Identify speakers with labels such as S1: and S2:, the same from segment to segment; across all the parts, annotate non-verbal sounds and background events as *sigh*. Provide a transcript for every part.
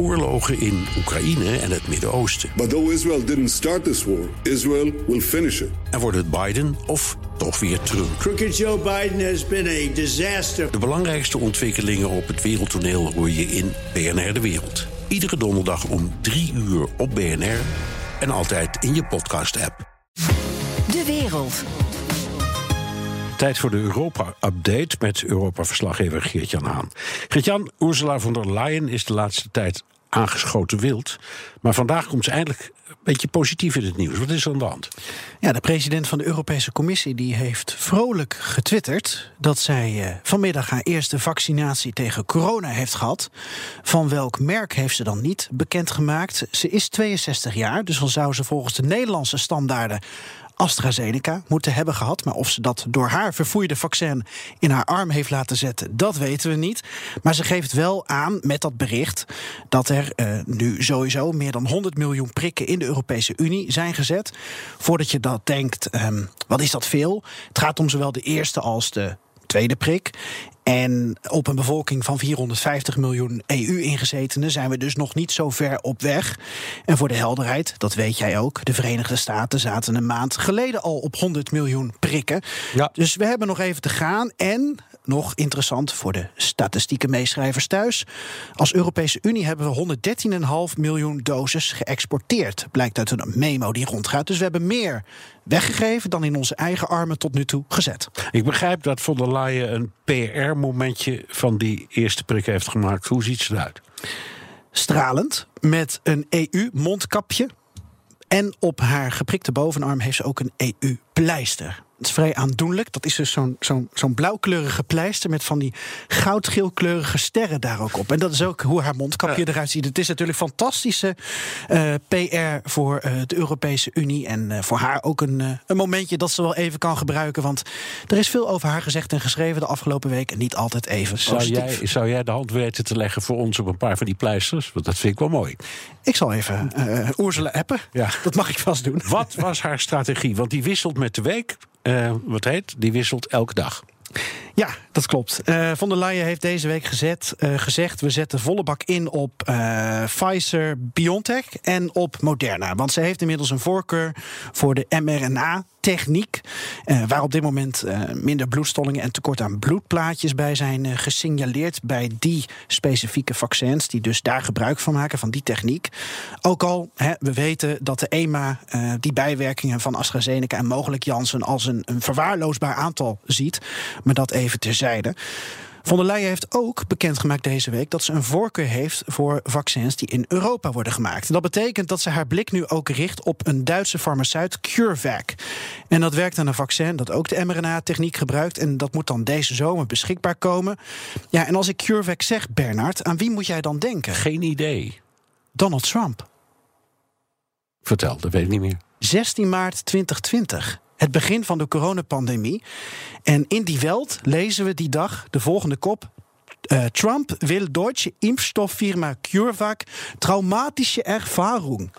S1: oorlogen in Oekraïne en het Midden-Oosten.
S2: But though Israel didn't start this war, Israel will finish it.
S1: En wordt het Biden of toch weer Trump?
S3: Crooked Joe Biden has been a disaster.
S1: De belangrijkste ontwikkelingen op het wereldtoneel hoor je in BNR De Wereld. Iedere donderdag om 3 uur op BNR en altijd in je podcast-app.
S4: De wereld.
S1: Tijd voor de Europa-update met Europa-verslaggever Geert-Jan Haan. Geert-Jan, Ursula von der Leyen is de laatste tijd aangeschoten wild. Maar vandaag komt ze eindelijk een beetje positief in het nieuws. Wat is er aan de hand?
S5: Ja, de president van de Europese Commissie die heeft vrolijk getwitterd dat zij eh, vanmiddag haar eerste vaccinatie tegen corona heeft gehad. Van welk merk heeft ze dan niet bekendgemaakt? Ze is 62 jaar, dus dan zou ze volgens de Nederlandse standaarden AstraZeneca moeten hebben gehad. Maar of ze dat door haar verfoeide vaccin in haar arm heeft laten zetten, dat weten we niet. Maar ze geeft wel aan met dat bericht dat er uh, nu sowieso meer dan 100 miljoen prikken in de Europese Unie zijn gezet. Voordat je dat denkt, um, wat is dat veel? Het gaat om zowel de eerste als de tweede prik. En op een bevolking van 450 miljoen EU-ingezetenen zijn we dus nog niet zo ver op weg. En voor de helderheid, dat weet jij ook, de Verenigde Staten zaten een maand geleden al op 100 miljoen prikken. Ja. Dus we hebben nog even te gaan. En nog interessant voor de statistieke meeschrijvers thuis. Als Europese Unie hebben we 113,5 miljoen doses geëxporteerd. Blijkt uit een memo die rondgaat. Dus we hebben meer weggegeven dan in onze eigen armen tot nu toe gezet.
S1: Ik begrijp dat von der Leyen een PR-momentje van die eerste prik heeft gemaakt. Hoe ziet ze eruit?
S5: Stralend, met een EU-mondkapje. En op haar geprikte bovenarm heeft ze ook een EU-pleister. Het is vrij aandoenlijk. Dat is dus zo'n zo'n zo'n blauwkleurige pleister met van die goudgeelkleurige sterren daar ook op. En dat is ook hoe haar mondkapje eruit ziet. Het is natuurlijk fantastische uh, PR voor uh, de Europese Unie. En uh, voor haar ook een, een momentje dat ze wel even kan gebruiken. Want er is veel over haar gezegd en geschreven de afgelopen week. En niet altijd even
S1: zou jij, zou jij de hand weten te leggen voor ons op een paar van die pleisters? Want dat vind ik wel mooi.
S5: Ik zal even Ursula appen. Ja. Dat mag ik vast doen.
S1: Wat was haar strategie? Want die wisselt met de week. Uh, wat heet, die wisselt elke dag.
S5: Ja, dat klopt. Uh, von der Leyen heeft deze week gezet, uh, gezegd... we zetten volle bak in op Pfizer, BioNTech en op Moderna. Want ze heeft inmiddels een voorkeur voor de mRNA techniek. Uh, waar op dit moment uh, minder bloedstollingen en tekort aan bloedplaatjes bij zijn uh, gesignaleerd. Bij die specifieke vaccins, die dus daar gebruik van maken, van die techniek. Ook al, hè, we weten dat de EMA die bijwerkingen van AstraZeneca en mogelijk Janssen als een, een verwaarloosbaar aantal ziet. Maar dat even terzijde. Von der Leyen heeft ook bekendgemaakt deze week dat ze een voorkeur heeft voor vaccins die in Europa worden gemaakt. Dat betekent dat ze haar blik nu ook richt op een Duitse farmaceut, CureVac. En dat werkt aan een vaccin dat ook de mRNA-techniek gebruikt. En dat moet dan deze zomer beschikbaar komen. Ja, en als ik CureVac zeg, Bernard, aan wie moet jij dan denken?
S1: Geen idee.
S5: Donald Trump.
S1: Vertel, dat weet ik niet meer.
S5: 16 maart 2020 het begin van de coronapandemie. En in die Welt lezen we die dag de volgende kop. Uh, Trump wil Deutsche Impfstofffirma CureVac traumatische Erfahrung.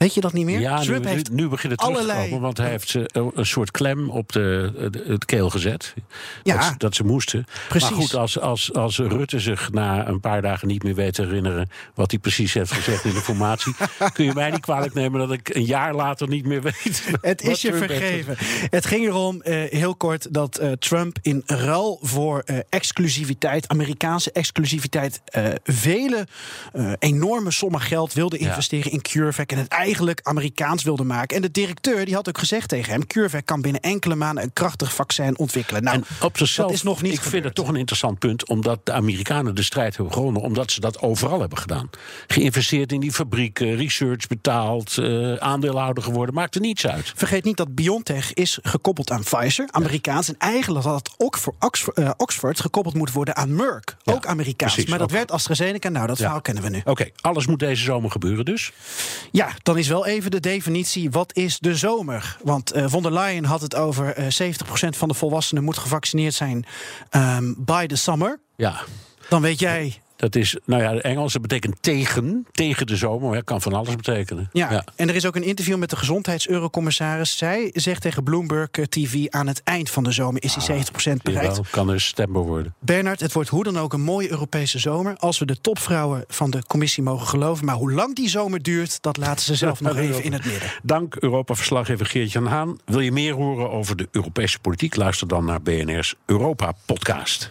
S5: Weet je dat niet meer?
S1: Ja, Trump nu, heeft nu begint het allerlei... terug te komen, want hij heeft ze een soort klem op de, het keel gezet. Ja. Dat, dat, ze moesten. Precies. Maar goed, als, als, als Rutte zich na een paar dagen niet meer weet te herinneren... wat hij precies heeft gezegd in de formatie... *laughs* kun je mij niet kwalijk nemen dat ik een jaar later niet meer weet... *laughs*
S5: Het is je vergeven. Het ging erom, uh, heel kort, dat uh, Trump in ruil voor uh, exclusiviteit... Amerikaanse exclusiviteit... vele enorme sommen geld wilde investeren ja. in CureVac... en het eigenlijk Amerikaans wilde maken. En de directeur die had ook gezegd tegen hem: CureVac kan binnen enkele maanden een krachtig vaccin ontwikkelen. Nou,
S1: en op zichzelf, dat is nog niet. Ik gebeurd. vind het toch een interessant punt, omdat de Amerikanen de strijd hebben gewonnen, omdat ze dat overal hebben gedaan. Geïnvesteerd in die fabrieken, research betaald, uh, aandeelhouder geworden, maakt er niets uit.
S5: Vergeet niet dat BioNTech is gekoppeld aan Pfizer, Amerikaans. En eigenlijk had Oxford, Oxford, uh, Oxford gekoppeld moeten worden aan Merck, ja, ook Amerikaans. Precies, maar dat ook. werd AstraZeneca. Nou, dat ja. verhaal kennen we nu.
S1: Oké, okay, alles moet deze zomer gebeuren dus?
S5: Ja, dan is wel even de definitie, wat is de zomer? Want uh, von der Leyen had het over uh, 70% van de volwassenen moet gevaccineerd zijn um, by the summer.
S1: Ja.
S5: Dan weet jij
S1: Dat is, nou ja, Engels dat betekent tegen, tegen de zomer. Dat kan van alles betekenen.
S5: Ja, en er is ook een interview met de gezondheidseurocommissaris. Zij zegt tegen Bloomberg eh, TV... aan het eind van de zomer is die 70% ah, bereikt. Wel,
S1: kan dus stembaar worden.
S5: Bernard, het wordt hoe dan ook een mooie Europese zomer... als we de topvrouwen van de commissie mogen geloven. Maar hoe lang die zomer duurt, dat laten ze zelf *laughs* nog even in het midden.
S1: Dank Europa-verslaggever Geert-Jan Haan. Wil je meer horen over de Europese politiek? Luister dan naar BNR's Europa-podcast.